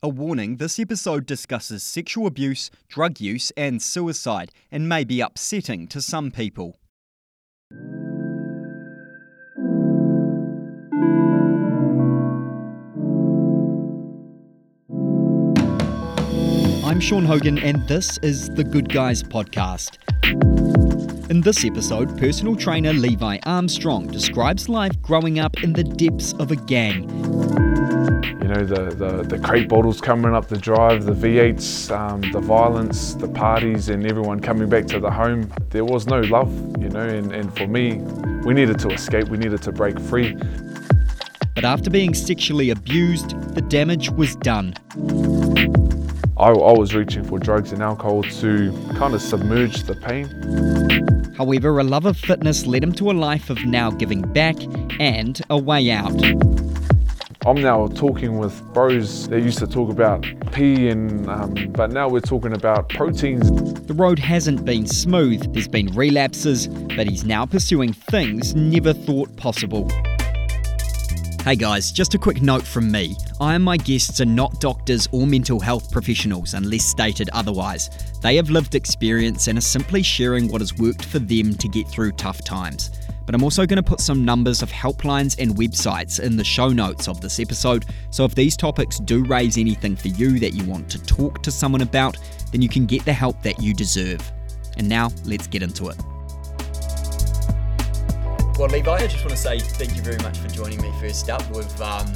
A warning this episode discusses sexual abuse, drug use, and suicide, and may be upsetting to some people. I'm Sean Hogan, and this is the Good Guys Podcast. In this episode, personal trainer Levi Armstrong describes life growing up in the depths of a gang. You know, the, the, the crate bottles coming up the drive, the V8s, um, the violence, the parties, and everyone coming back to the home. There was no love, you know, and, and for me, we needed to escape, we needed to break free. But after being sexually abused, the damage was done. I, I was reaching for drugs and alcohol to kind of submerge the pain. However, a love of fitness led him to a life of now giving back and a way out. I'm now talking with bros that used to talk about pee, and um, but now we're talking about proteins. The road hasn't been smooth. There's been relapses, but he's now pursuing things never thought possible. Hey guys, just a quick note from me. I and my guests are not doctors or mental health professionals unless stated otherwise. They have lived experience and are simply sharing what has worked for them to get through tough times. But I'm also going to put some numbers of helplines and websites in the show notes of this episode, so if these topics do raise anything for you that you want to talk to someone about, then you can get the help that you deserve. And now, let's get into it. Well, Levi, I just want to say thank you very much for joining me first up. We've um,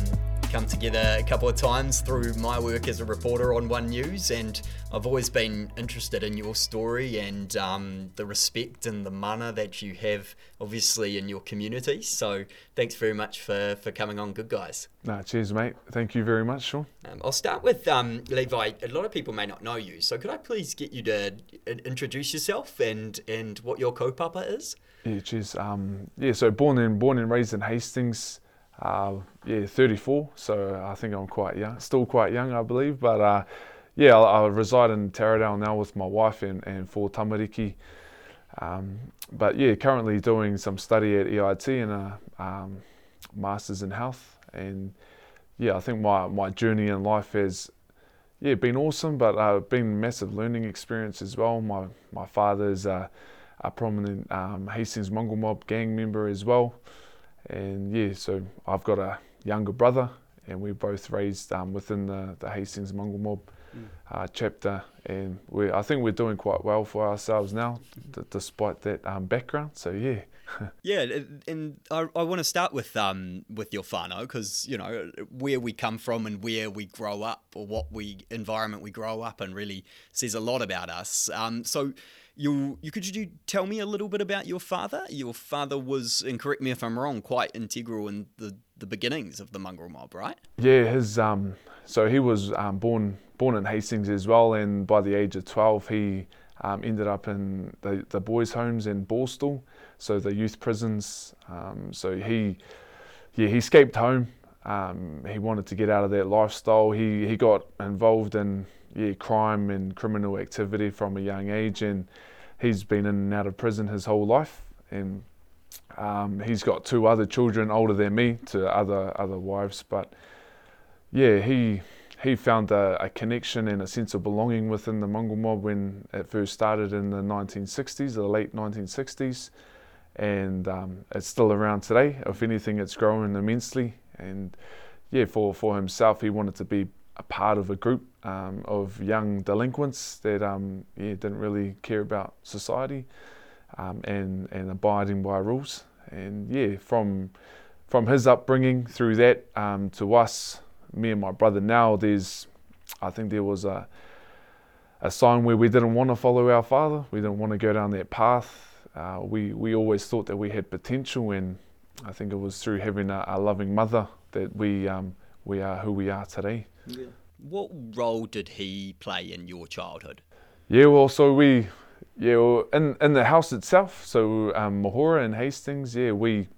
come together a couple of times through my work as a reporter on One News, and I've always been interested in your story and um, the respect and the mana that you have, obviously, in your community. So, thanks very much for, for coming on, Good Guys. Nah, cheers, mate. Thank you very much, Sean. Um, I'll start with um, Levi. A lot of people may not know you, so could I please get you to introduce yourself and, and what your kaupapa is? Yeah, geez. Um, yeah, so born and born and raised in Hastings. Uh, yeah, 34. So I think I'm quite young, still quite young, I believe. But uh, yeah, I, I, reside in Taradale now with my wife and, and four tamariki. Um, but yeah, currently doing some study at EIT and a um, masters in health. And yeah, I think my, my journey in life has yeah been awesome, but uh, been massive learning experience as well. My my father's uh, a prominent um, Hastings Mongrel Mob gang member as well. And yeah, so I've got a younger brother, and we're both raised um, within the, the Hastings Mongrel Mob mm. uh, chapter. And we I think we're doing quite well for ourselves now, d- despite that um, background. So yeah. yeah, and I, I want to start with um with your whānau because you know where we come from and where we grow up or what we environment we grow up in really says a lot about us. Um, so you, you could you tell me a little bit about your father? Your father was, and correct me if I'm wrong, quite integral in the, the beginnings of the mongrel mob, right? Yeah, his um, so he was um, born born in Hastings as well, and by the age of 12, he um, ended up in the, the boys' homes in Borstal, so the youth prisons. Um, so he, yeah, he escaped home. Um, he wanted to get out of that lifestyle. He he got involved in yeah, crime and criminal activity from a young age, and he's been in and out of prison his whole life. And um, he's got two other children older than me, to other other wives. But yeah, he he found a, a, connection and a sense of belonging within the Mongrel mob when it first started in the 1960s, the late 1960s, and um, it's still around today. If anything, it's growing immensely. And yeah, for for himself, he wanted to be a part of a group um, of young delinquents that um, yeah, didn't really care about society um, and, and abiding by rules. And yeah, from from his upbringing through that um, to us, me and my brother now, there's I think there was a a sign where we didn't want to follow our father. We didn't want to go down that path. Uh, we we always thought that we had potential, and I think it was through having a, a loving mother that we um, we are who we are today. Yeah. What role did he play in your childhood? Yeah, well, so we, yeah, well, in in the house itself, so um, Mahora and Hastings, yeah, we,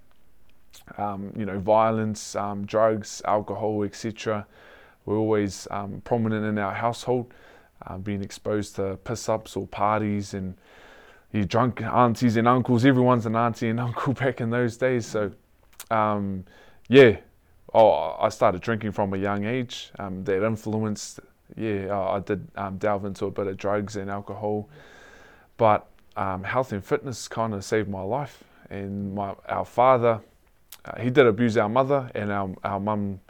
um, you know, violence, um, drugs, alcohol, etc. We're always um, prominent in our household, uh, being exposed to piss ups or parties and you drunk aunties and uncles. Everyone's an auntie and uncle back in those days. So, um, yeah, oh, I started drinking from a young age. Um, that influenced, yeah, I did um, delve into a bit of drugs and alcohol, but um, health and fitness kind of saved my life. And my our father, uh, he did abuse our mother and our our mum.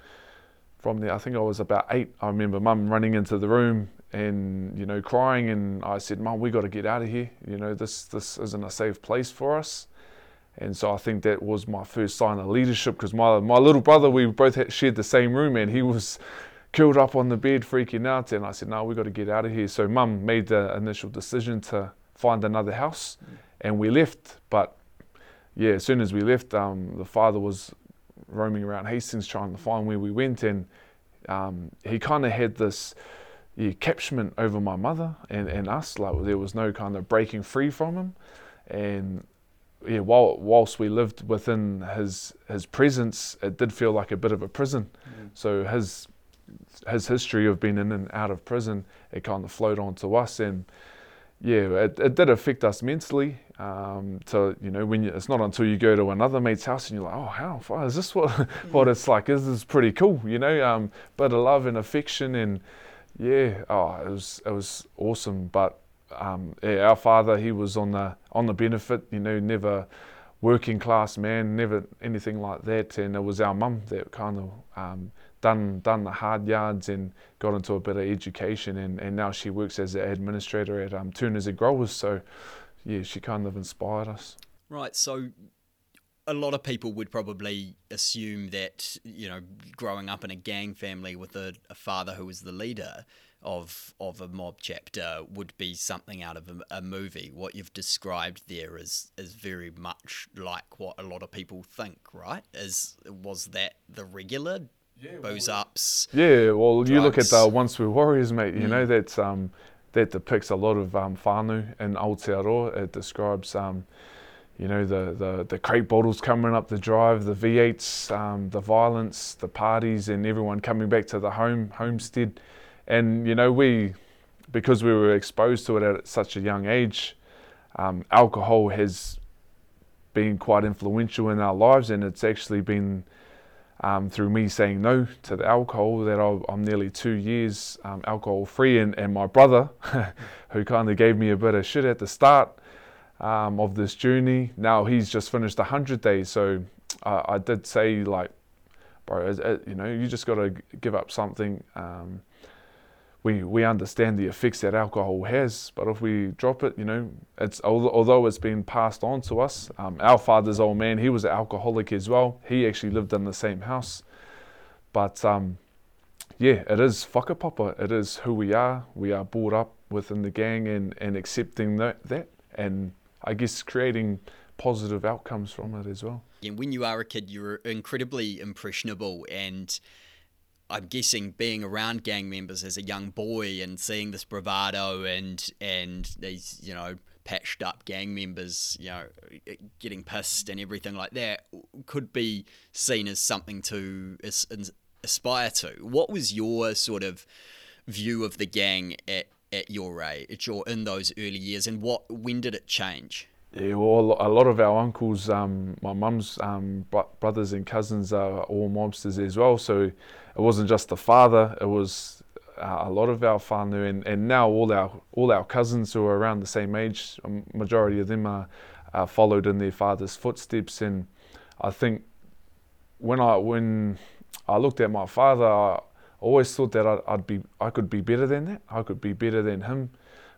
From there, I think I was about eight. I remember mum running into the room and you know crying, and I said, "Mum, we got to get out of here. You know, this this isn't a safe place for us." And so I think that was my first sign of leadership because my, my little brother, we both shared the same room and he was curled up on the bed freaking out. And I said, no, we've got to get out of here. So mum made the initial decision to find another house and we left. But yeah, as soon as we left, um, the father was roaming around Hastings trying to find where we went. And um, he kind of had this yeah, over my mother and, and us. Like there was no kind of breaking free from him. And yeah, while, whilst we lived within his his presence, it did feel like a bit of a prison. Mm. So his his history of being in and out of prison, it kind of flowed onto us, and yeah, it, it did affect us mentally. Um, to you know, when you, it's not until you go to another mate's house and you're like, oh, how far is this? What what it's like? This is pretty cool, you know. Um, but a love and affection, and yeah, oh, it was it was awesome. But um, our father, he was on the on the benefit, you know, never working class man, never anything like that. And it was our mum that kind of um, done done the hard yards and got into a bit of education. And, and now she works as an administrator at um, Turners and Growers. So yeah, she kind of inspired us. Right. So a lot of people would probably assume that you know growing up in a gang family with a, a father who was the leader of of a mob chapter would be something out of a, a, movie. What you've described there is is very much like what a lot of people think, right? Is was that the regular yeah, booze well, ups? Yeah, well, drugs? you look at the Once Were Warriors, mate. You mm. know that's um, that depicts a lot of um, whānau in Aotearoa. It describes um, you know the, the the crate bottles coming up the drive, the V8s, um, the violence, the parties, and everyone coming back to the home homestead and you know we because we were exposed to it at such a young age um, alcohol has been quite influential in our lives and it's actually been um, through me saying no to the alcohol that I'm nearly two years um, alcohol free and, and my brother who kind of gave me a bit of shit at the start um, of this journey now he's just finished 100 days so I, I did say like bro it, it, you know you just got to give up something um, we we understand the effects that alcohol has, but if we drop it, you know, it's although it's been passed on to us. Um, our father's old man, he was an alcoholic as well. He actually lived in the same house, but um, yeah, it is whakapapa. It is who we are. We are brought up within the gang and and accepting that that, and I guess creating positive outcomes from it as well. And when you are a kid, you're incredibly impressionable and I'm guessing being around gang members as a young boy and seeing this bravado and and these you know patched up gang members you know getting pissed and everything like that could be seen as something to aspire to. What was your sort of view of the gang at at your age or in those early years, and what when did it change? Yeah, well, a lot of our uncles, um, my mum's um, brothers and cousins are all mobsters as well. So it wasn't just the father; it was uh, a lot of our whānau, and, and now all our all our cousins who are around the same age, majority of them are, are followed in their father's footsteps. And I think when I when I looked at my father, I always thought that I'd, I'd be I could be better than that. I could be better than him,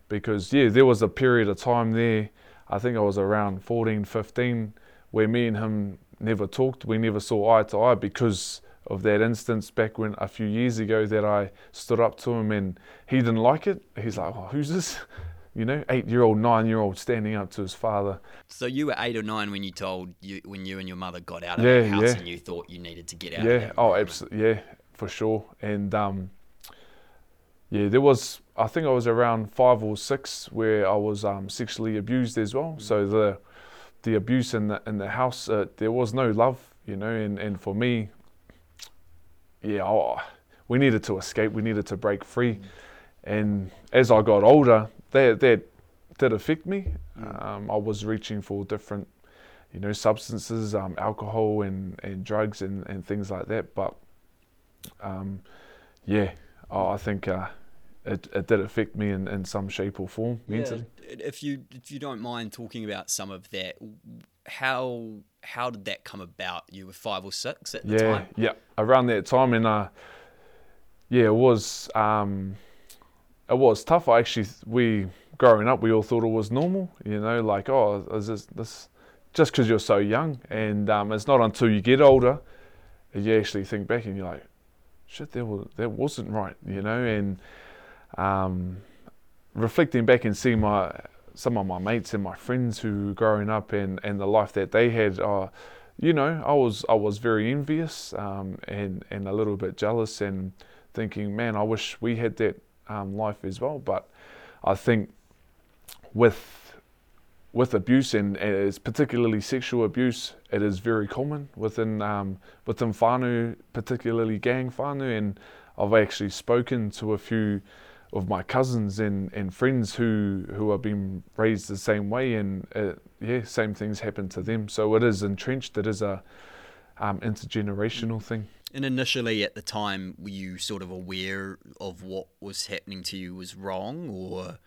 because yeah, there was a period of time there I think I was around 14, 15, where me and him never talked. We never saw eye to eye because of that instance back when a few years ago that I stood up to him and he didn't like it. He's like, oh, who's this? You know, eight-year-old, nine-year-old standing up to his father. So you were eight or nine when you told you when you and your mother got out of yeah, the house yeah. and you thought you needed to get out. Yeah. oh, absolutely. Yeah, for sure. And um, yeah, there was I think I was around five or six where I was um, sexually abused as well. Mm. So the the abuse in the in the house, uh, there was no love, you know, and, and for me, yeah, we needed to escape, we needed to break free, mm. and as I got older, that that did affect me. Mm. Um, I was reaching for different you know, substances, um, alcohol and, and drugs and, and things like that. But um, yeah, I think uh, it, it did affect me in, in some shape or form mentally. Yeah. If you if you don't mind talking about some of that, how how did that come about? You were five or six at the yeah, time. Yeah, around that time, and uh, yeah, it was um, it was tough. I actually we growing up, we all thought it was normal. You know, like oh, is this this just because you're so young, and um, it's not until you get older you actually think back and you're like, shit, that was that wasn't right. You know, and um, reflecting back and seeing my some of my mates and my friends who were growing up and, and the life that they had, uh, you know, I was I was very envious um, and and a little bit jealous and thinking, man, I wish we had that um, life as well. But I think with with abuse and as particularly sexual abuse, it is very common within um, within whānau, particularly gang whānau, and I've actually spoken to a few of my cousins and, and friends who who have been raised the same way, and uh, yeah, same things happen to them. So it is entrenched. It is a um, intergenerational thing. And initially, at the time, were you sort of aware of what was happening to you was wrong, or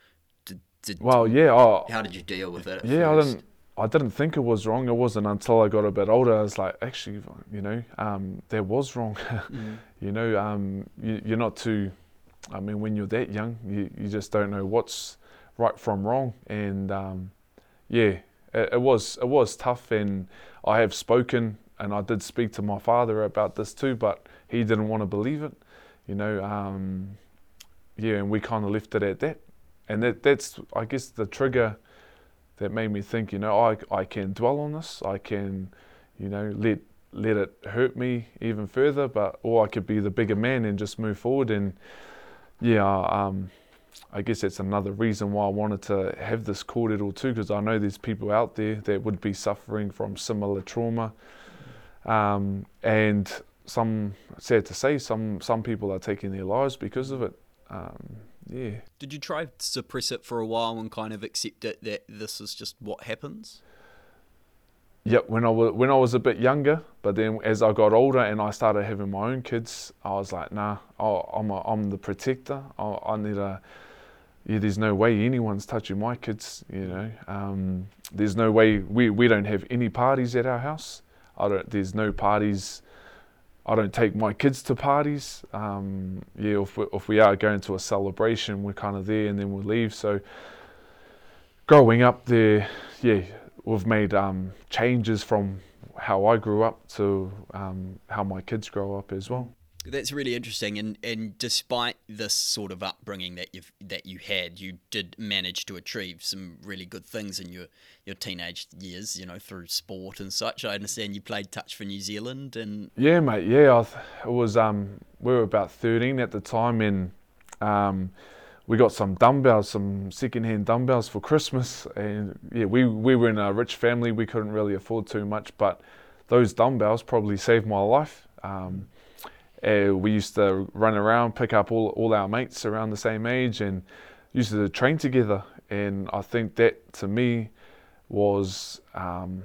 did, well, yeah. I, how did you deal with it? yeah, first? I didn't. I didn't think it was wrong. It wasn't until I got a bit older. I was like, actually, you know, um, that was wrong. mm. You know, um, you, you're not too I mean, when you're that young, you, you just don't know what's right from wrong. And um, yeah, it, it, was it was tough. And I have spoken, and I did speak to my father about this too, but he didn't want to believe it. You know, um, yeah, and we kind of left it at that. And that that's I guess the trigger that made me think. You know, I I can dwell on this. I can, you know, let let it hurt me even further, but or I could be the bigger man and just move forward and yeah, um, I guess that's another reason why I wanted to have this kōrero too, because I know there's people out there that would be suffering from similar trauma. Um, and some, sad to say, some, some people are taking their lives because of it. Um, yeah. Did you try to suppress it for a while and kind of accept it that this is just what happens? Yep, when I was when I was a bit younger, but then as I got older and I started having my own kids, I was like, nah, I'm a, I'm the protector. I, I need a yeah. There's no way anyone's touching my kids. You know, um, there's no way we we don't have any parties at our house. I don't. There's no parties. I don't take my kids to parties. Um, yeah, if we, if we are going to a celebration, we're kind of there and then we leave. So growing up there, yeah, we've made um, changes from how I grew up to um, how my kids grow up as well. That's really interesting, and and despite this sort of upbringing that you that you had, you did manage to achieve some really good things in your, your teenage years. You know, through sport and such. I understand you played touch for New Zealand, and yeah, mate. Yeah, I, it was. Um, we were about thirteen at the time, and um, we got some dumbbells, some second-hand dumbbells for Christmas, and yeah, we we were in a rich family. We couldn't really afford too much, but those dumbbells probably saved my life. Um, uh, we used to run around, pick up all all our mates around the same age, and used to train together. And I think that to me was, um,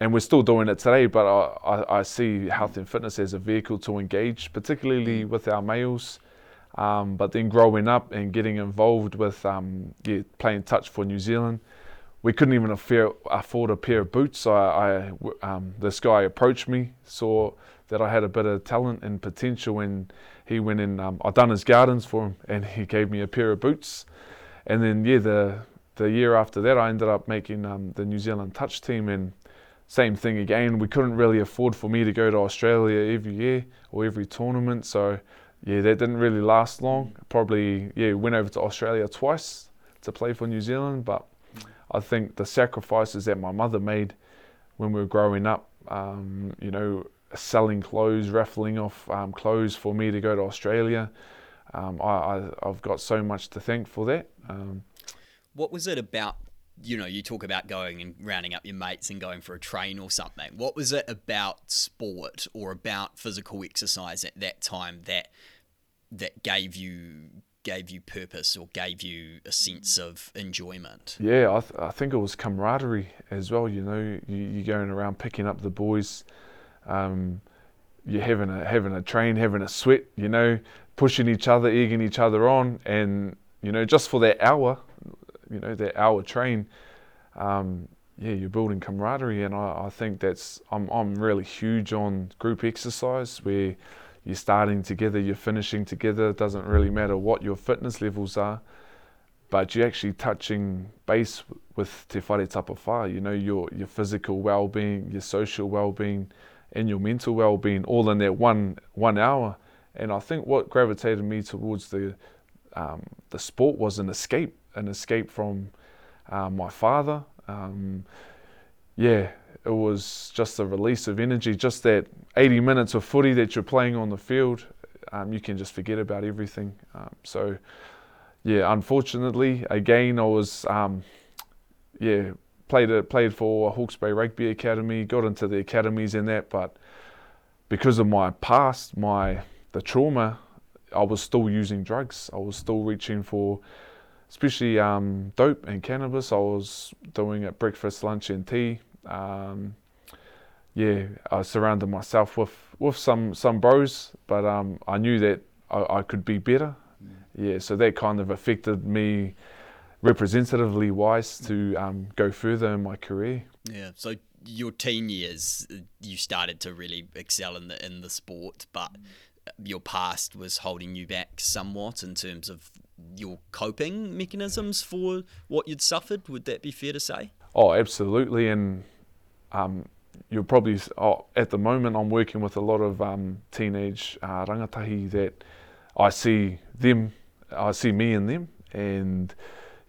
and we're still doing it today. But I, I, I see health and fitness as a vehicle to engage, particularly with our males. Um, but then growing up and getting involved with um, yeah, playing touch for New Zealand, we couldn't even afford a pair of boots. So I, I um, this guy approached me, saw that I had a bit of talent and potential, and he went in. Um, I done his gardens for him, and he gave me a pair of boots. And then yeah, the the year after that, I ended up making um, the New Zealand touch team, and same thing again. We couldn't really afford for me to go to Australia every year or every tournament, so yeah, that didn't really last long. Probably, yeah, went over to Australia twice to play for New Zealand, but I think the sacrifices that my mother made when we were growing up, um, you know, selling clothes, raffling off um, clothes for me to go to Australia, um, I, have got so much to thank for that. Um, what was it about you know, you talk about going and rounding up your mates and going for a train or something. What was it about sport or about physical exercise at that time that that gave you gave you purpose or gave you a sense of enjoyment? Yeah, I, th- I think it was camaraderie as well. You know, you, you're going around picking up the boys. Um, you're having a having a train, having a sweat. You know, pushing each other, egging each other on, and you know, just for that hour, you know, that hour train. Um, yeah, you're building camaraderie, and I, I think that's I'm I'm really huge on group exercise where you're starting together, you're finishing together. It doesn't really matter what your fitness levels are, but you're actually touching base with Te Whare Tapawha. You know, your your physical well-being, your social well-being, and your mental well-being all in that one one hour. And I think what gravitated me towards the um, the sport was an escape, an escape from uh, my father. Um, yeah, it was just a release of energy, just that 80 minutes of footy that you're playing on the field. Um, you can just forget about everything. Um, so, yeah, unfortunately, again, I was, um, yeah, played a, played for Hawke's Bay Rugby Academy, got into the academies in that, but because of my past, my the trauma, I was still using drugs. I was still reaching for, especially um, dope and cannabis. I was doing it breakfast, lunch, and tea. Um, yeah, I surrounded myself with, with some, some bros, but um, I knew that I, I could be better. Mm. Yeah, so that kind of affected me representatively wise to um, go further in my career. Yeah, so your teen years, you started to really excel in the in the sport, but your past was holding you back somewhat in terms of your coping mechanisms for what you'd suffered. Would that be fair to say? Oh, absolutely, and um, you're probably oh, at the moment I'm working with a lot of um, teenage uh, rangatahi that I see them, I see me in them, and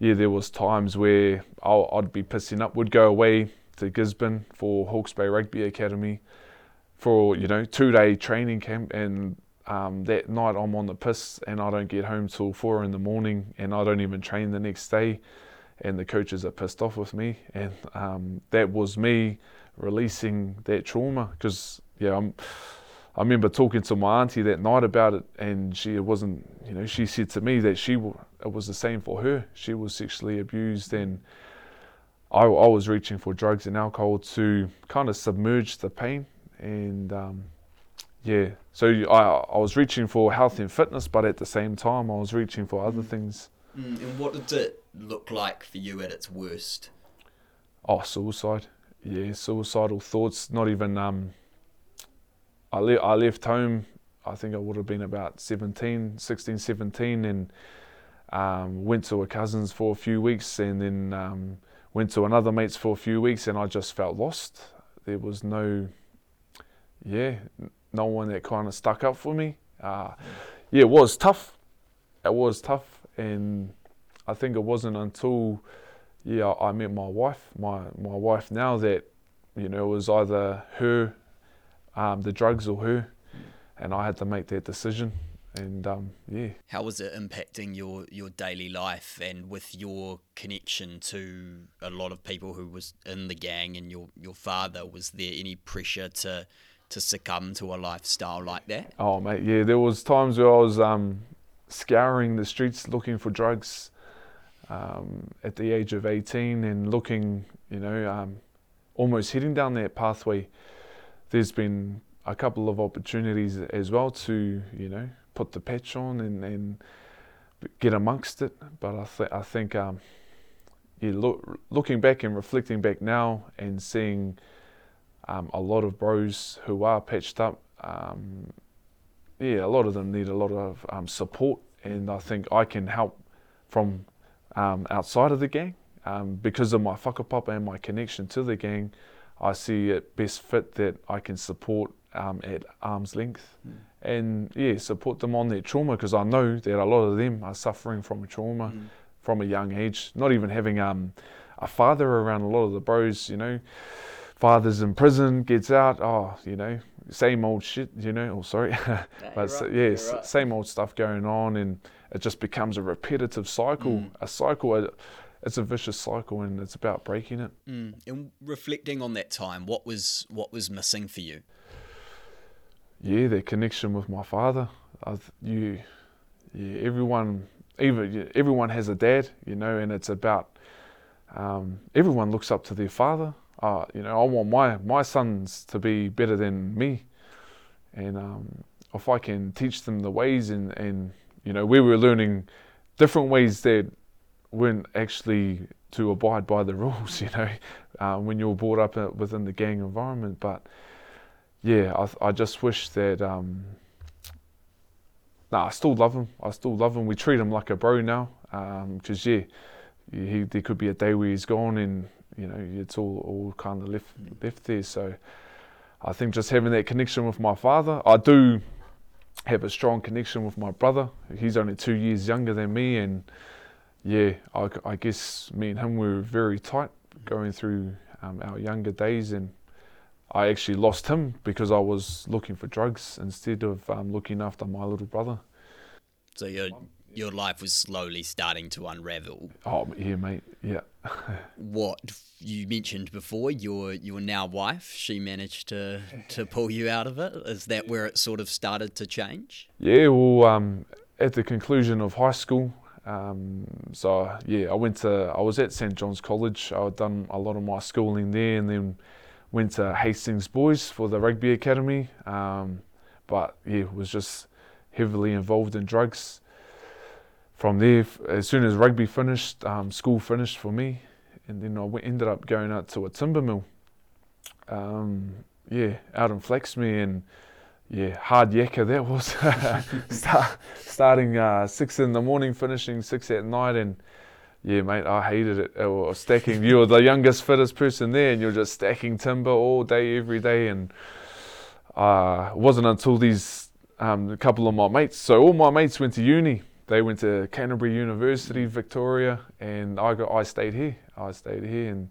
yeah, there was times where i would be pissing up, would go away to Gisborne for Hawke's Bay Rugby Academy for you know two day training camp, and um, that night I'm on the piss and I don't get home till four in the morning, and I don't even train the next day and the coaches are pissed off with me. And um, that was me releasing that trauma because yeah, I'm, I remember talking to my auntie that night about it, and she wasn't, you know, she said to me that she it was the same for her. She was sexually abused, and I, I was reaching for drugs and alcohol to kind of submerge the pain. And um, yeah, so I, I was reaching for health and fitness, but at the same time, I was reaching for other mm. things. Mm, and what did it look like for you at its worst? Oh, suicide. Yeah, suicidal thoughts. Not even. Um, I, le- I left home. I think I would have been about 17, 16, 17, and um, went to a cousin's for a few weeks, and then um, went to another mate's for a few weeks, and I just felt lost. There was no, yeah, no one that kind of stuck up for me. Uh, yeah, it was tough. It was tough, and I think it wasn't until yeah I met my wife, my my wife now that you know it was either her, um, the drugs or her, and I had to make that decision. And um, yeah, how was it impacting your your daily life and with your connection to a lot of people who was in the gang and your your father? Was there any pressure to to succumb to a lifestyle like that? Oh mate, yeah, there was times where I was um, scouring the streets looking for drugs um, at the age of 18 and looking, you know, um, almost heading down that pathway. There's been a couple of opportunities as well to, you know, put the patch on and, and get amongst it. But I, th- I think, um, yeah, look, looking back and reflecting back now and seeing um, a lot of bros who are patched up, um, yeah, a lot of them need a lot of um, support, and I think I can help from um, outside of the gang. Um, because of my whakapapa and my connection to the gang, I see it best fit that I can support um, at arm's length mm. and yeah, support them on their trauma because I know that a lot of them are suffering from a trauma mm. from a young age. Not even having um, a father around a lot of the bros, you know, father's in prison, gets out, oh, you know, same old shit, you know. Oh, sorry, but right, yeah, right. same old stuff going on, and it just becomes a repetitive cycle, mm. a cycle. It's a vicious cycle, and it's about breaking it. Mm. And reflecting on that time, what was what was missing for you? Yeah, that connection with my father. I, you, yeah, everyone even everyone has a dad, you know, and it's about um, everyone looks up to their father. Uh, you know, I want my my sons to be better than me, and um, if I can teach them the ways and and you know we were learning different ways that weren't actually to abide by the rules, you know, uh, when you're brought up uh, within the gang environment. But yeah, I, I just wish that. Um, nah, I still love him. I still love him. We treat him like a bro now, because um, yeah, he there could be a day where he's gone and you know it's all all kind of left left there. So I think just having that connection with my father, I do have a strong connection with my brother. He's only two years younger than me, and yeah, I, I guess me and him were very tight going through um, our younger days, and I actually lost him because I was looking for drugs instead of um, looking after my little brother. So your your life was slowly starting to unravel. Oh yeah, mate. Yeah. what you mentioned before, your your now wife, she managed to to pull you out of it. Is that where it sort of started to change? Yeah. Well, um, at the conclusion of high school, um, so yeah, I went to I was at St John's College. I had done a lot of my schooling there, and then went to Hastings Boys for the rugby academy. Um, but yeah, was just heavily involved in drugs. From there, as soon as rugby finished, um, school finished for me, and then I ended up going out to a timber mill. Um, yeah, out in Flaxmere, and yeah, hard yakka that was. Start, starting uh, six in the morning, finishing six at night, and yeah, mate, I hated it. it was stacking. You were the youngest, fittest person there, and you're just stacking timber all day, every day, and uh, it wasn't until these um, a couple of my mates. So all my mates went to uni. They went to Canterbury University, Victoria, and I got I stayed here. I stayed here, and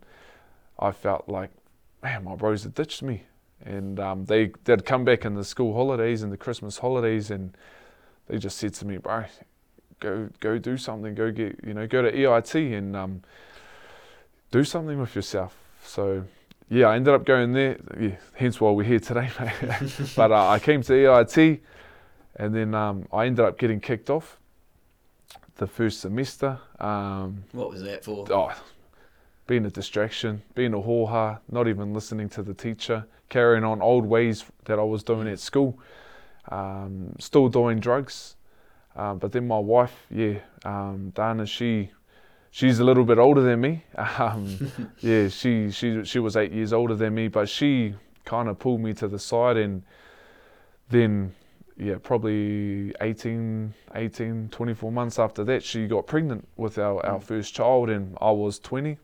I felt like, man, my bros had ditched me and um, they they'd come back in the school holidays and the Christmas holidays, and they just said to me, "Bro, go go do something. Go get you know go to EIT and um, do something with yourself." So yeah, I ended up going there. Yeah, hence why we're here today, but uh, I came to EIT, and then um, I ended up getting kicked off the first semester. Um, what was that for? Oh, being a distraction, being a hōha, not even listening to the teacher, carrying on old ways that I was doing at school, um, still doing drugs. Um, but then my wife, yeah, um, Dana, she she's a little bit older than me. Um, yeah, she she she was eight years older than me, but she kind of pulled me to the side and then yeah, probably 18, 18, 24 months after that, she got pregnant with our, our mm. first child, and I was 20.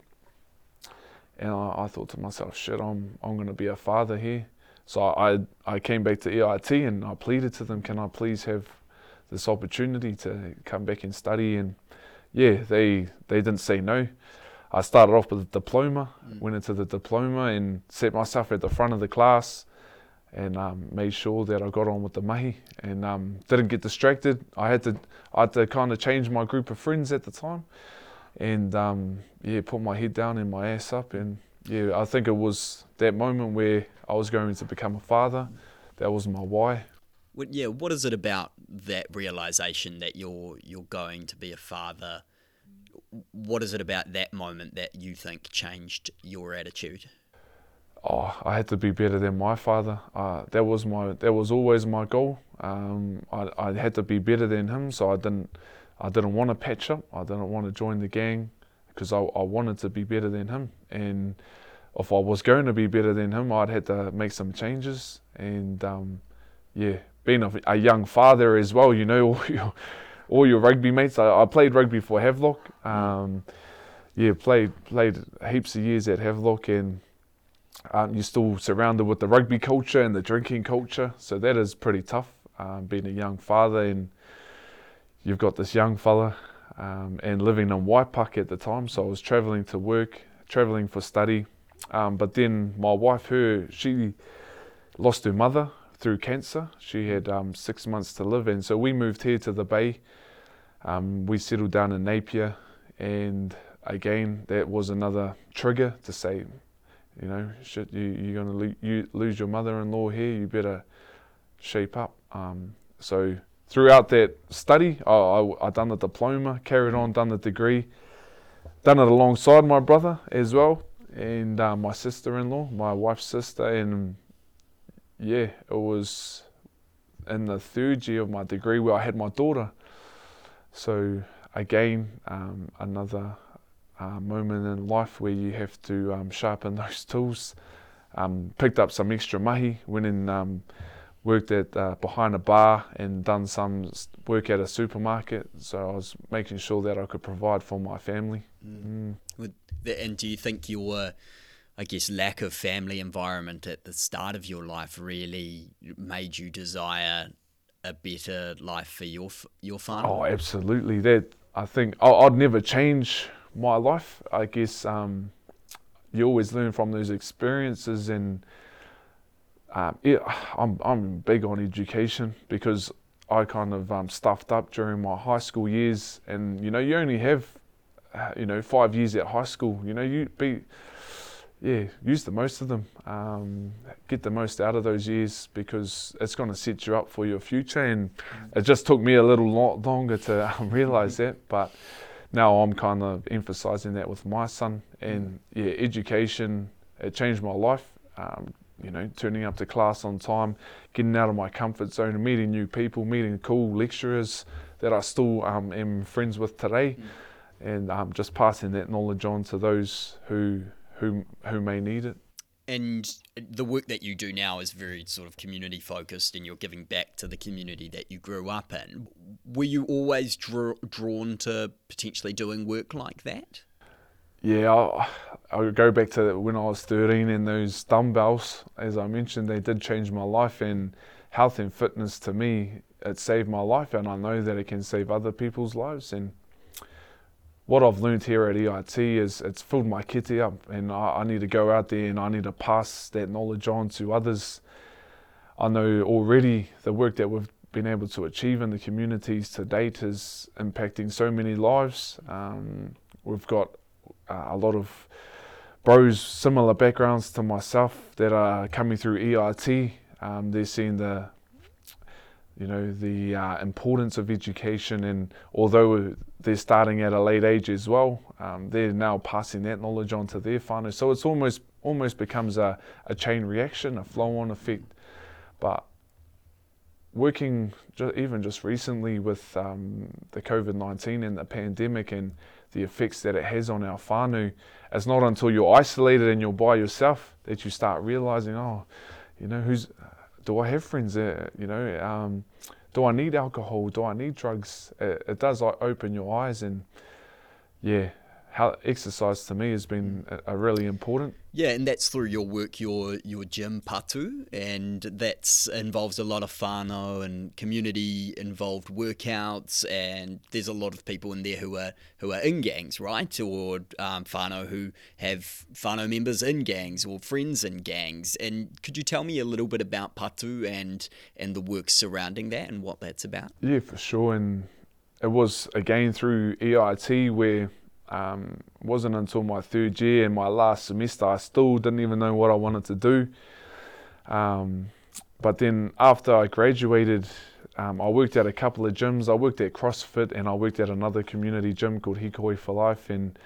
And I, I thought to myself, shit, I'm I'm gonna be a father here. So I I came back to EIT and I pleaded to them, can I please have this opportunity to come back and study? And yeah, they they didn't say no. I started off with a diploma, mm. went into the diploma and set myself at the front of the class and um, made sure that I got on with the mahi and um, didn't get distracted. I had to I had to kind of change my group of friends at the time and um, yeah, put my head down and my ass up. And yeah, I think it was that moment where I was going to become a father. That was my why. Well, yeah, what is it about that realization that you're you're going to be a father? What is it about that moment that you think changed your attitude? Oh, I had to be better than my father. Uh, that was my that was always my goal. Um, I, I had to be better than him, so I didn't I didn't want to patch up. I didn't want to join the gang because I, I wanted to be better than him. And if I was going to be better than him, I'd had to make some changes. And um, yeah, being a, a, young father as well, you know, all your, all your rugby mates. I, I played rugby for Havelock. Um, yeah, played played heaps of years at Havelock, and um, you're still surrounded with the rugby culture and the drinking culture. So that is pretty tough. Um, being a young father and you've got this young fella um, and living in Waipaku at the time, so I was travelling to work, travelling for study. Um, but then my wife, her, she lost her mother through cancer. She had um, six months to live, and so we moved here to the Bay. Um, we settled down in Napier, and again, that was another trigger to say, you know, shit, you, you're going to lo- you lose your mother-in-law here. You better shape up. Um, so throughout that study, I, I, I done the diploma, carried on, done the degree, done it alongside my brother as well, and uh, my sister-in-law, my wife's sister, and yeah, it was in the third year of my degree where I had my daughter. So again, um, another uh, moment in life where you have to um, sharpen those tools. Um, picked up some extra mahi, went and um, worked at uh, behind a bar and done some work at a supermarket. So I was making sure that I could provide for my family. Mm. Mm. And do you think your, I guess, lack of family environment at the start of your life really made you desire a better life for your your family? Oh, absolutely. That I think I'd never change my life. I guess um, you always learn from those experiences, and um, yeah, I'm I'm big on education because I kind of um, stuffed up during my high school years, and you know you only have uh, you know five years at high school. You know you be yeah, use the most of them. Um, get the most out of those years because it's going to set you up for your future. And it just took me a little lot longer to um, realize that, but now I'm kind of emphasizing that with my son. And yeah, education it changed my life. Um, you know, turning up to class on time, getting out of my comfort zone, and meeting new people, meeting cool lecturers that I still um, am friends with today, mm. and um, just passing that knowledge on to those who who who may need it. And the work that you do now is very sort of community focused, and you're giving back to the community that you grew up in. Were you always draw, drawn to potentially doing work like that? Yeah, I, I would go back to when I was 13 and those dumbbells, as I mentioned, they did change my life. And health and fitness to me, it saved my life, and I know that it can save other people's lives. And what I've learned here at EIT is it's filled my kitty up, and I, I, need to go out there and I need to pass that knowledge on to others. I know already the work that we've been able to achieve in the communities to date is impacting so many lives. Um, we've got uh, a lot of bros, similar backgrounds to myself, that are coming through EIT. Um, they're seeing the you know the uh, importance of education and although they're starting at a late age as well um, they're now passing that knowledge on to their whānau so it's almost almost becomes a, a chain reaction a flow-on effect but working ju- even just recently with um, the COVID-19 and the pandemic and the effects that it has on our whānau it's not until you're isolated and you're by yourself that you start realizing oh you know who's do I have friends there? You know, um, do I need alcohol? Do I need drugs? It, it does like, open your eyes, and yeah, how exercise to me has been a, a really important. Yeah, and that's through your work, your your gym patu, and that involves a lot of whānau and community involved workouts, and there's a lot of people in there who are who are in gangs, right, or um, whānau who have whānau members in gangs or friends in gangs. And could you tell me a little bit about patu and and the work surrounding that and what that's about? Yeah, for sure, and it was again through EIT where um, wasn't until my third year and my last semester I still didn't even know what I wanted to do. Um, but then after I graduated, um, I worked at a couple of gyms. I worked at CrossFit and I worked at another community gym called Hikoi for Life and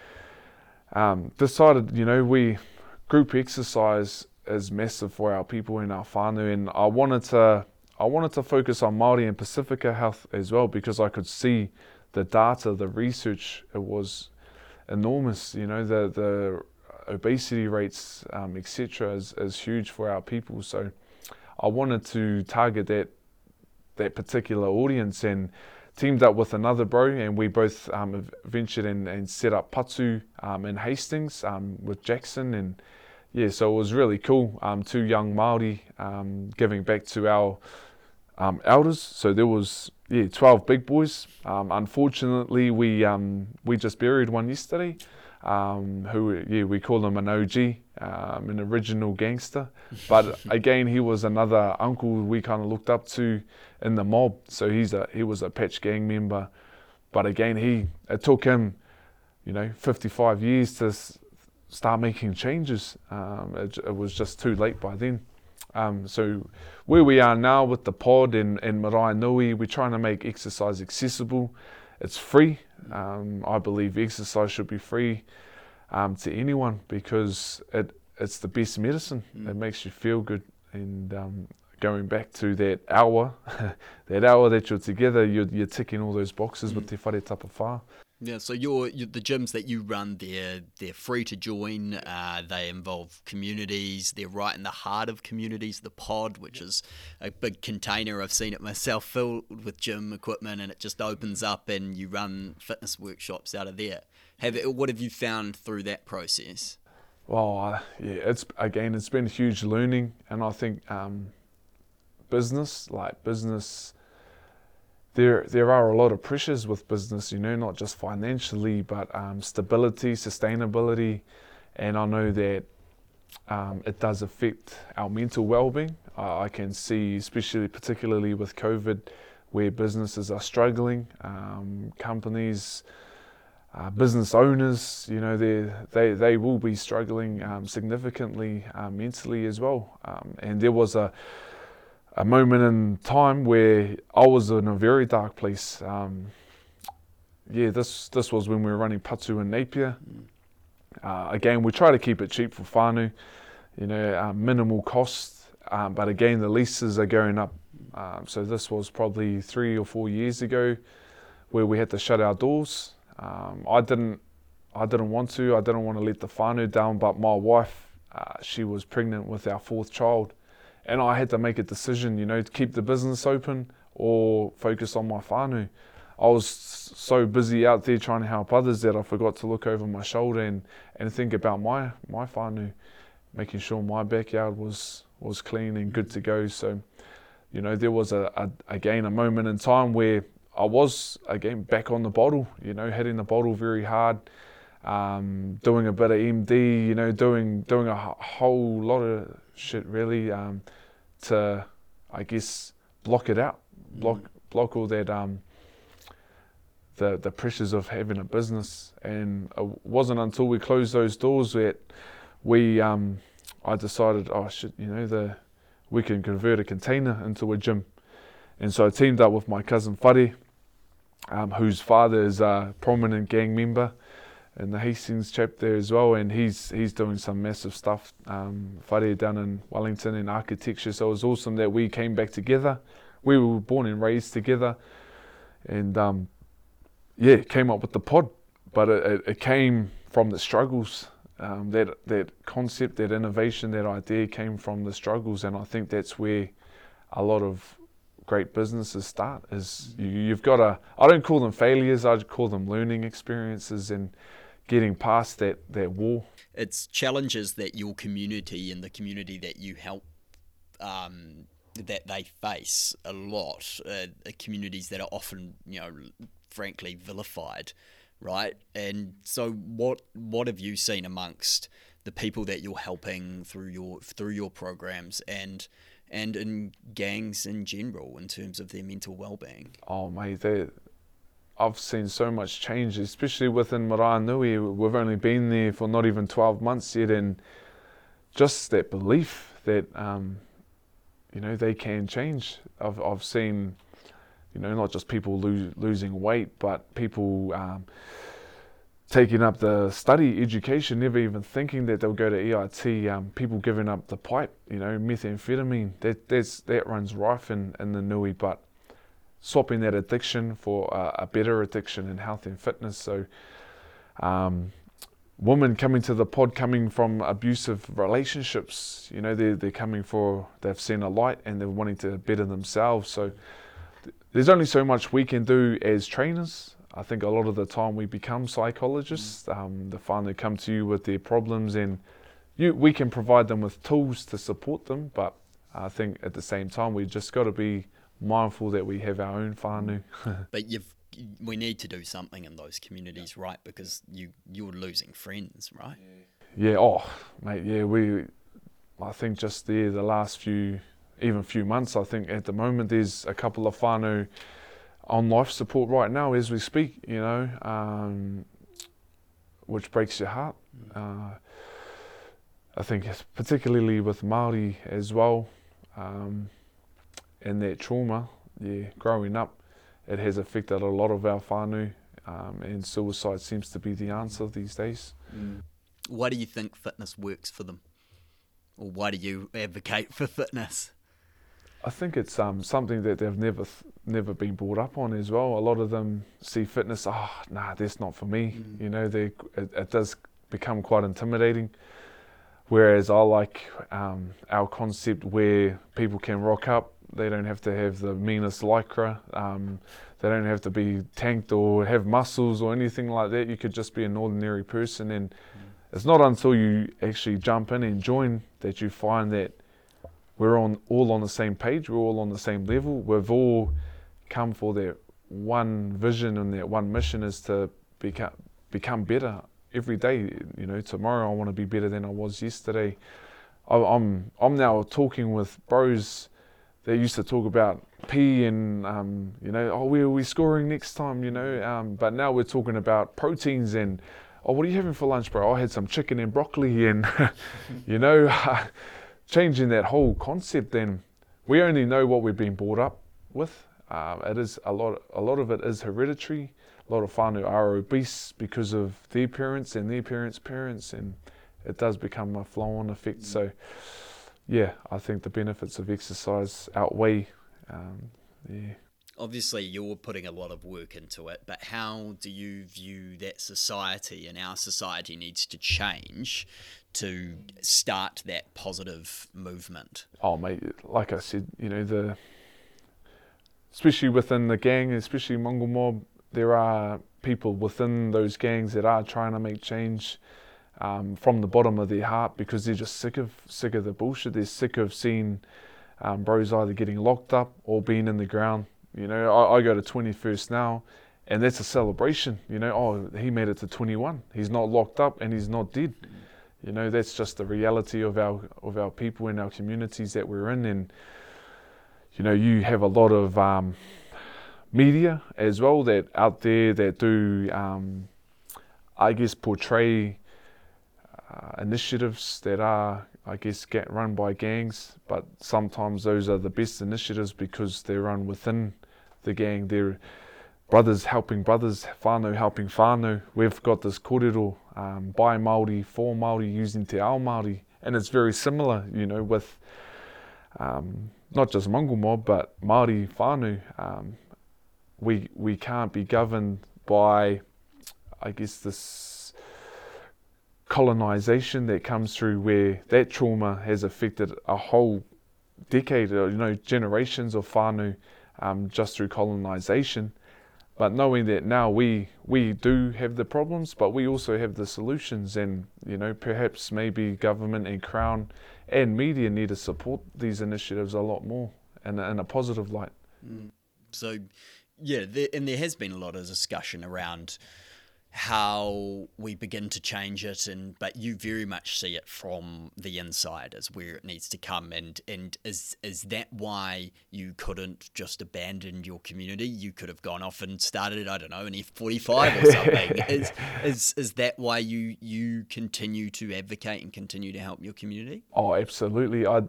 um, decided, you know, we group exercise is massive for our people in our whānau and I wanted to I wanted to focus on Māori and Pacifica health as well because I could see the data, the research, it was enormous. You know, the the obesity rates, um, etc., is, is huge for our people. So I wanted to target that that particular audience and teamed up with another bro, and we both um, ventured and, and set up Patu um, in Hastings um, with Jackson, and yeah, so it was really cool. Um, two young Maori um, giving back to our um, elders. So there was yeah, 12 big boys. Um, unfortunately, we um, we just buried one yesterday. Um, who yeah, we call him an OG, um, an original gangster. But again, he was another uncle we kind of looked up to in the mob. So he's a he was a patch gang member. But again, he it took him, you know, 55 years to s- start making changes. Um, it, it was just too late by then. Um, so where we are now with the pod in, in Marae Nui, we're trying to make exercise accessible. It's free. Um, I believe exercise should be free um, to anyone because it it's the best medicine. Mm. It makes you feel good. And um, going back to that hour, that hour that you're together, you're, you're ticking all those boxes mm. with Te Whare Tapawha. Yeah, so your, the gyms that you run, they're they're free to join. Uh, they involve communities. They're right in the heart of communities. The pod, which is a big container, I've seen it myself, filled with gym equipment, and it just opens up, and you run fitness workshops out of there. Have what have you found through that process? Well, uh, yeah, it's again, it's been huge learning, and I think um, business, like business there there are a lot of pressures with business, you know, not just financially, but um, stability, sustainability, and I know that um, it does affect our mental well-being. Uh, I can see, especially particularly with COVID, where businesses are struggling, um, companies. Uh, business owners, you know, they they they will be struggling um, significantly uh, mentally as well. Um, and there was a a moment in time where I was in a very dark place. Um, yeah, this this was when we were running Patu and Napier. Uh, again, we try to keep it cheap for whānau, you know, uh, minimal cost. Um, but again, the leases are going up. Um, so this was probably three or four years ago, where we had to shut our doors. Um, I didn't, I didn't want to. I didn't want to let the whānau down. But my wife, uh, she was pregnant with our fourth child, and I had to make a decision, you know, to keep the business open or focus on my whānau. I was so busy out there trying to help others that I forgot to look over my shoulder and, and think about my my whānau, making sure my backyard was was clean and good to go. So, you know, there was a, a again a moment in time where I was again back on the bottle, you know, hitting the bottle very hard, um, doing a bit of MD, you know, doing doing a whole lot of shit really um, to, I guess, block it out, block mm. block all that um, the the pressures of having a business. And it wasn't until we closed those doors that we um, I decided, oh shit, you know, the we can convert a container into a gym. And so I teamed up with my cousin Fuddy, um, whose father is a prominent gang member in the Hastings chapter as well, and he's he's doing some massive stuff. Um, Whare down in Wellington in architecture, so it was awesome that we came back together. We were born and raised together, and um, yeah, came up with the pod. But it, it came from the struggles. Um, that that concept, that innovation, that idea came from the struggles, and I think that's where a lot of great businesses start. Is you, you've got to I don't call them failures, I call them learning experiences, and getting past that, that wall. It's challenges that your community and the community that you help um, that they face a lot. Uh, communities that are often, you know, frankly vilified, right? And so, what what have you seen amongst the people that you're helping through your through your programs and and in gangs in general in terms of their mental well-being? Oh mate, I've seen so much change, especially within Maraenui. We've only been there for not even 12 months yet, and just that belief that, um, you know, they can change. I've, I've seen, you know, not just people lo- losing weight, but people um, taking up the study education, never even thinking that they'll go to EIT. Um, people giving up the pipe, you know, methamphetamine. That that's, that runs rife in, in the Nui, but swapping that addiction for a, a better addiction in health and fitness. So, um, women coming to the pod coming from abusive relationships, you know, they're, they're coming for, they've seen a light and they're wanting to better themselves. So, th- there's only so much we can do as trainers. I think a lot of the time we become psychologists. Mm. Um, they finally come to you with their problems, and you, we can provide them with tools to support them. But I think at the same time, we just got to be mindful that we have our own whānau. but you've we need to do something in those communities, right? Because you you're losing friends, right? Yeah. Oh, mate. Yeah. We. I think just there the last few, even few months. I think at the moment there's a couple of whānau on life support right now as we speak. You know, um, which breaks your heart. Mm. Uh, I think particularly with Maori as well um, and that trauma, yeah, growing up, it has affected a lot of our whānau, um, and suicide seems to be the answer these days. Mm. Why do you think fitness works for them? Or why do you advocate for fitness? I think it's um, something that they've never never been brought up on as well. A lot of them see fitness, oh, nah, that's not for me. Mm. You know, they it, it, does become quite intimidating. Whereas I like um, our concept where people can rock up. They don't have to have the meanest lycra. Um, they don't have to be tanked or have muscles or anything like that. You could just be an ordinary person. And mm. it's not until you actually jump in and join that you find that we're on all on the same page. We're all on the same level. We've all come for that one vision and that one mission is to become become better every day. You know, tomorrow I want to be better than I was yesterday. I, I'm I'm now talking with bros that used to talk about P and um, you know, oh, where are we scoring next time? You know, um, but now we're talking about proteins and oh, what are you having for lunch, bro? I had some chicken and broccoli and you know. changing that whole concept, then we only know what we've been brought up with. Uh, it is a lot. A lot of it is hereditary. A lot of whānau are obese because of their parents and their parents' parents, and it does become a flow-on effect. So, yeah, I think the benefits of exercise outweigh. Um, yeah. Obviously, you're putting a lot of work into it, but how do you view that society and our society needs to change to start that positive movement? Oh, mate, like I said, you know, the especially within the gang, especially Mongrel Mob, there are people within those gangs that are trying to make change um, from the bottom of their heart because they're just sick of sick of the bullshit. They're sick of seeing um, bros either getting locked up or being in the ground. You know, I, I go to 21st now, and that's a celebration. You know, oh, he made it to 21. He's not locked up and he's not dead. You know, that's just the reality of our of our people in our communities that we're in, and you know, you have a lot of um, media as well that out there that do, um, I guess, portray uh, initiatives that are, I guess, get run by gangs, but sometimes those are the best initiatives because they're run within the gang. They're brothers helping brothers, whānau helping whānau. We've got this kōrero, um, by Māori, for Māori, using te ao Māori. And it's very similar, you know, with um, not just Mongrel mob, but Māori whānau. Um, we, we can't be governed by, I guess, this colonization that comes through where that trauma has affected a whole decade, or, you know, generations of whānau um, just through colonization but knowing that now we we do have the problems, but we also have the solutions, and you know perhaps maybe government and crown and media need to support these initiatives a lot more and in a positive light. Mm. So, yeah, there, and there has been a lot of discussion around how we begin to change it and but you very much see it from the inside as where it needs to come. And and is is that why you couldn't just abandon your community? You could have gone off and started I don't know an F45 or something. Is is is that why you you continue to advocate and continue to help your community? Oh absolutely. I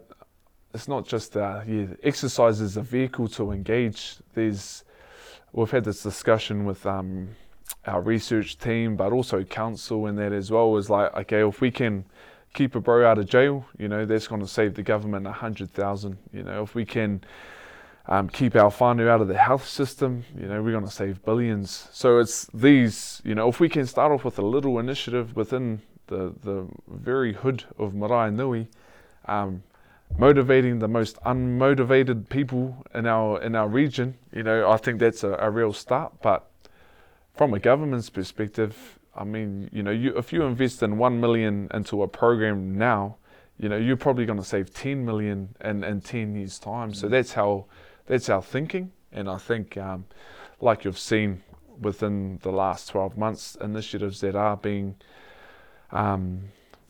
it's not just uh, yeah, exercise is a vehicle to engage. There's we've had this discussion with um, our research team, but also council and that as well, is like, okay, if we can keep a bro out of jail, you know, that's going to save the government a hundred thousand. You know, if we can um, keep our whānau out of the health system, you know, we're going to save billions. So it's these, you know, if we can start off with a little initiative within the the very hood of Maraenui, um, motivating the most unmotivated people in our in our region, you know, I think that's a, a real start. But from a government's perspective, I mean, you know, you, if you invest in one million into a program now, you know, you're probably going to save 10 million in, in 10 years' time. Mm. So that's how that's our thinking. And I think, um, like you've seen within the last 12 months, initiatives that are being um,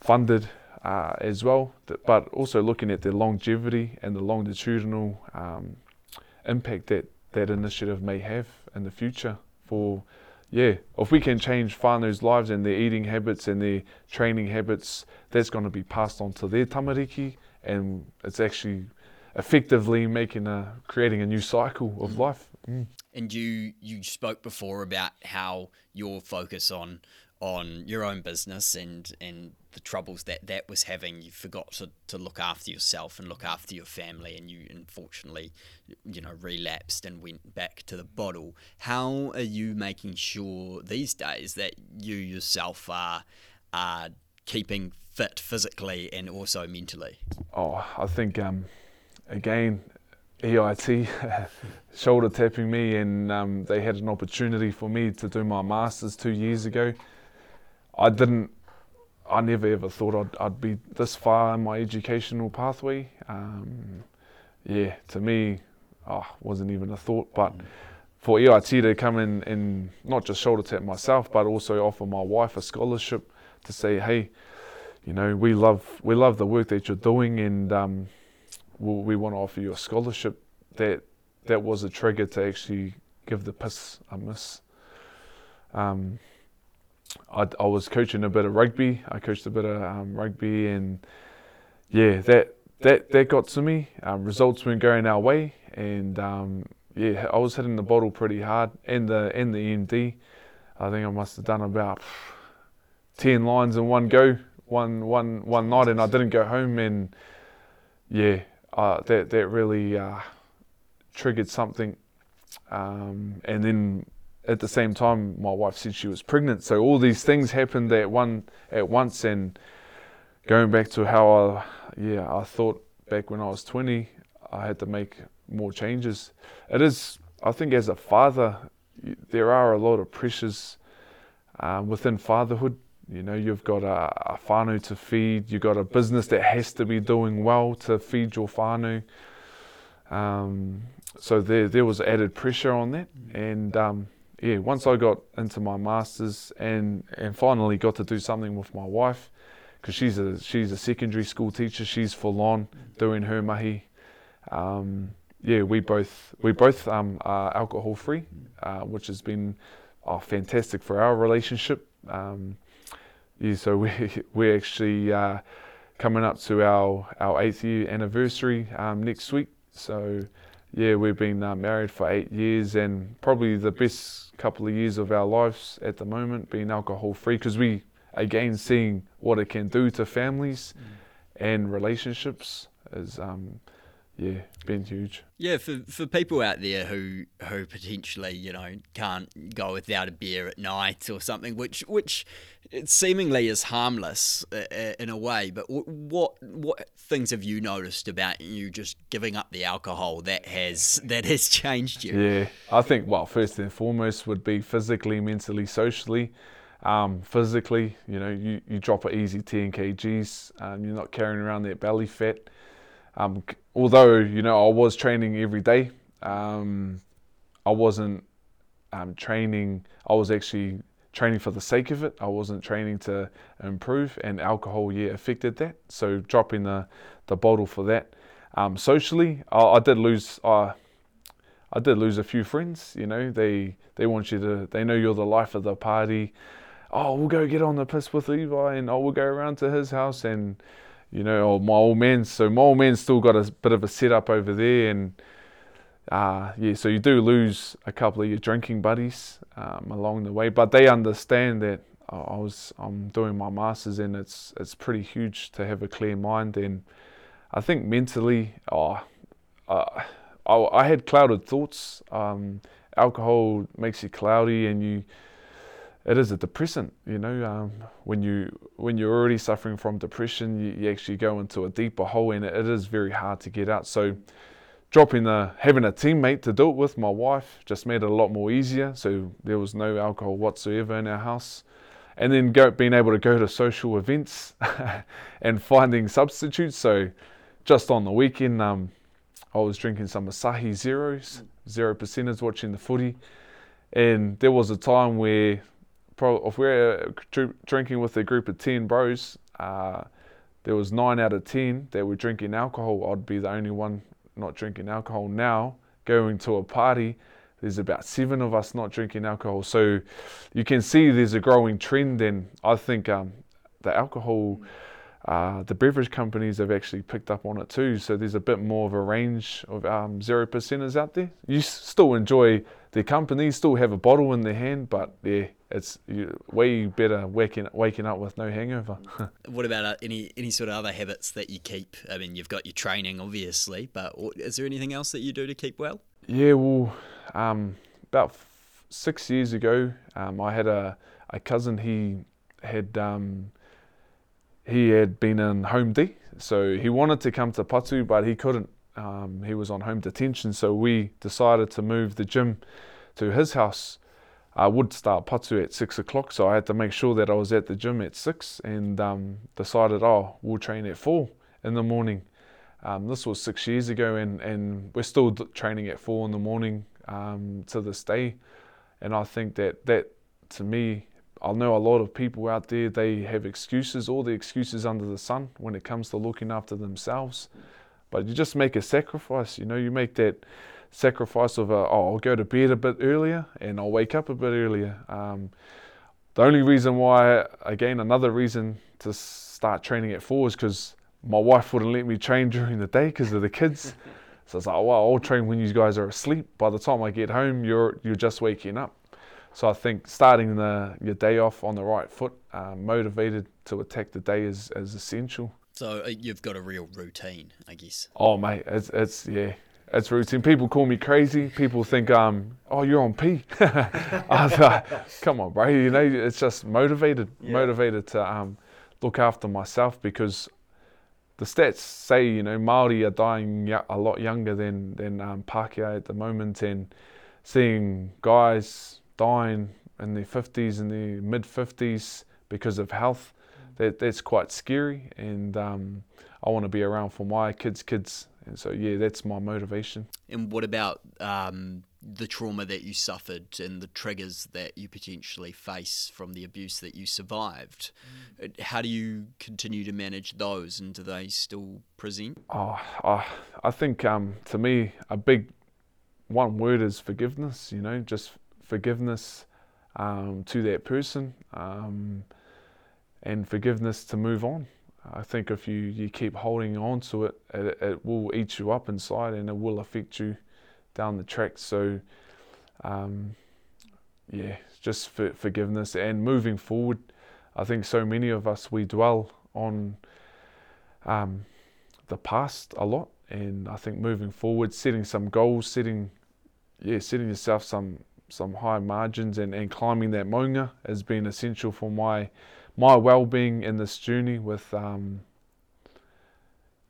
funded uh, as well, but also looking at the longevity and the longitudinal um, impact that that initiative may have in the future for yeah, if we can change whānau's lives and their eating habits and their training habits, that's going to be passed on to their tamariki, and it's actually effectively making a creating a new cycle of mm. life. Mm. And you you spoke before about how your focus on on your own business and and the troubles that that was having you forgot to, to look after yourself and look after your family and you unfortunately you know relapsed and went back to the bottle how are you making sure these days that you yourself are are keeping fit physically and also mentally oh i think um again EIT shoulder tapping me, and um, they had an opportunity for me to do my masters two years ago. I didn't. I never ever thought I'd, I'd be this far in my educational pathway. Um, yeah, to me, oh, wasn't even a thought. But for EIT to come in and not just shoulder tap myself, but also offer my wife a scholarship to say, hey, you know, we love we love the work that you're doing, and um, we, we want to offer you a scholarship. That that was a trigger to actually give the piss a miss. Um, I, I, was coaching a bit of rugby. I coached a bit of um, rugby, and yeah, that that that got to me. Um, results weren't going our way, and um, yeah, I was hitting the bottle pretty hard. And the and the EMD, I think I must have done about ten lines in one go, one one one night, and I didn't go home. And yeah, uh, that that really uh, triggered something. Um, and then at the same time, my wife said she was pregnant. So all these things happened at one at once. And going back to how I, yeah, I thought back when I was 20, I had to make more changes. It is, I think, as a father, there are a lot of pressures um, within fatherhood. You know, you've got a, a whānau to feed, you've got a business that has to be doing well to feed your whānau. Um, so there, there was added pressure on that. And um, yeah, once I got into my masters and and finally got to do something with my wife, because she's a she's a secondary school teacher. She's full on doing her mahi. Um, yeah, we both we both um, are alcohol free, uh, which has been oh, fantastic for our relationship. Um, yeah, so we we're actually uh, coming up to our our eighth year anniversary um, next week. So yeah, we've been uh, married for eight years and probably the best couple of years of our lives at the moment being alcohol free because we again seeing what it can do to families mm. and relationships is um, yeah, been huge. Yeah, for for people out there who who potentially you know can't go without a beer at night or something, which which seemingly is harmless uh, uh, in a way, but what what things have you noticed about you just giving up the alcohol that has that has changed you? Yeah, I think well, first and foremost would be physically, mentally, socially. Um, physically, you know, you, you drop an easy 10 kgs, um, you're not carrying around that belly fat. Um, although you know I was training every day, um, I wasn't um, training. I was actually training for the sake of it. I wasn't training to improve, and alcohol yeah affected that. So dropping the the bottle for that. Um, socially, I, I, did lose. I I did lose a few friends. You know, they they want you to. They know you're the life of the party. Oh, we'll go get on the piss with Levi, and oh, we'll go around to his house and you know, my old man. So my old man's still got a bit of a setup over there, and uh, yeah, so you do lose a couple of your drinking buddies um, along the way, but they understand that I was I'm doing my masters, and it's it's pretty huge to have a clear mind, and I think mentally, oh, uh, I, I had clouded thoughts. Um, alcohol makes you cloudy, and you it is a depressant. You know, um, when you when you're already suffering from depression, you, you, actually go into a deeper hole, and it, is very hard to get out. So, dropping the having a teammate to do it with, my wife, just made it a lot more easier. So there was no alcohol whatsoever in our house, and then go, being able to go to social events and finding substitutes. So, just on the weekend, um, I was drinking some Asahi Zeros, zero percenters, watching the footy. And there was a time where pro, if we're uh, drinking with a group of 10 bros, uh, there was 9 out of 10 that were drinking alcohol. I'd be the only one not drinking alcohol. Now, going to a party, there's about 7 of us not drinking alcohol. So you can see there's a growing trend, and I think um, the alcohol uh, the beverage companies have actually picked up on it too. So there's a bit more of a range of um, zero percenters out there. You still enjoy the company, still have a bottle in their hand, but yeah, it's way better waking waking up with no hangover. what about uh, any any sort of other habits that you keep? I mean, you've got your training, obviously, but is there anything else that you do to keep well? Yeah, well, um, about f- six years ago, um, I had a, a cousin. He had um, he had been in home D, so he wanted to come to Patu, but he couldn't. Um, he was on home detention, so we decided to move the gym to his house. I would start Patu at six o'clock, so I had to make sure that I was at the gym at six, and um, decided, oh, we'll train at four in the morning. Um, this was six years ago, and, and we're still training at four in the morning um, to this day. And I think that that to me I know a lot of people out there, they have excuses, all the excuses under the sun when it comes to looking after themselves. But you just make a sacrifice, you know, you make that sacrifice of, a, oh, I'll go to bed a bit earlier and I'll wake up a bit earlier. Um, the only reason why, again, another reason to start training at four is because my wife wouldn't let me train during the day because of the kids. so it's like, well, I'll train when you guys are asleep. By the time I get home, you're you're just waking up. So I think starting the, your day off on the right foot, uh, motivated to attack the day is, is essential. So uh, you've got a real routine, I guess. Oh mate, it's it's yeah, it's routine. People call me crazy. People think um, oh you're on P. Come on, bro. You know, it's just motivated, yeah. motivated to um, look after myself because the stats say you know Maori are dying a lot younger than than um, Pākehā at the moment, and seeing guys dying in their 50s and their mid 50s because of health, that that's quite scary. And um, I want to be around for my kids' kids. And so, yeah, that's my motivation. And what about um, the trauma that you suffered and the triggers that you potentially face from the abuse that you survived? Mm. How do you continue to manage those, and do they still present? Oh, I, I think um, to me, a big one word is forgiveness. You know, just forgiveness um, to that person um, and forgiveness to move on. I think if you, you keep holding on to it, it, it will eat you up inside and it will affect you down the track. So, um, yeah, just for forgiveness and moving forward. I think so many of us we dwell on um, the past a lot, and I think moving forward, setting some goals, setting yeah, setting yourself some some high margins and, and climbing that maunga has been essential for my my well-being in this journey with um,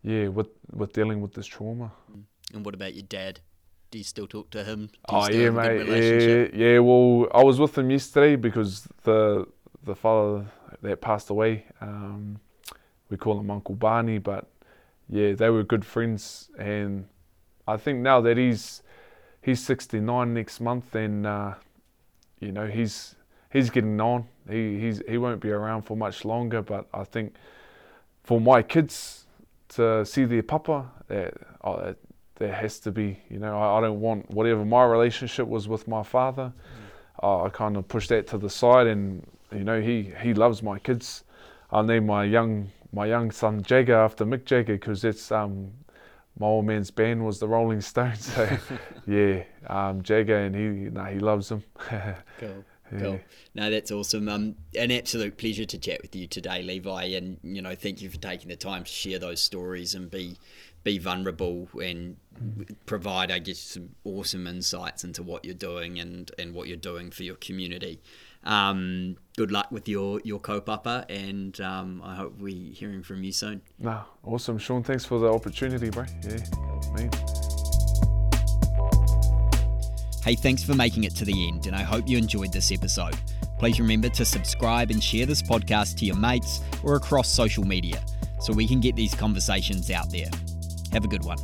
yeah with with dealing with this trauma. And what about your dad? Do you still talk to him? oh yeah, mate. Yeah, yeah. Well, I was with him yesterday because the the father that passed away, um, we call him Uncle Barney, but yeah, they were good friends, and I think now that he's he's 69 next month, and uh, you know he's he's getting on. He he's he won't be around for much longer. But I think for my kids to see their papa, that oh, there has to be. You know, I, I, don't want whatever my relationship was with my father. Mm. I kind of push that to the side, and you know he he loves my kids. I name my young my young son Jagger after Mick Jagger because it's um my old man's band was the Rolling Stones. So yeah, um, Jagger and he, no, he loves them. cool. Cool. No, that's awesome. Um, an absolute pleasure to chat with you today, Levi. And you know, thank you for taking the time to share those stories and be be vulnerable and provide, I guess, some awesome insights into what you're doing and and what you're doing for your community. Um, good luck with your your kaupapa, and um, I hope we hearing from you soon. Nah, awesome, Sean. Thanks for the opportunity, bro. Yeah, man. Hey, thanks for making it to the end, and I hope you enjoyed this episode. Please remember to subscribe and share this podcast to your mates or across social media so we can get these conversations out there. Have a good one.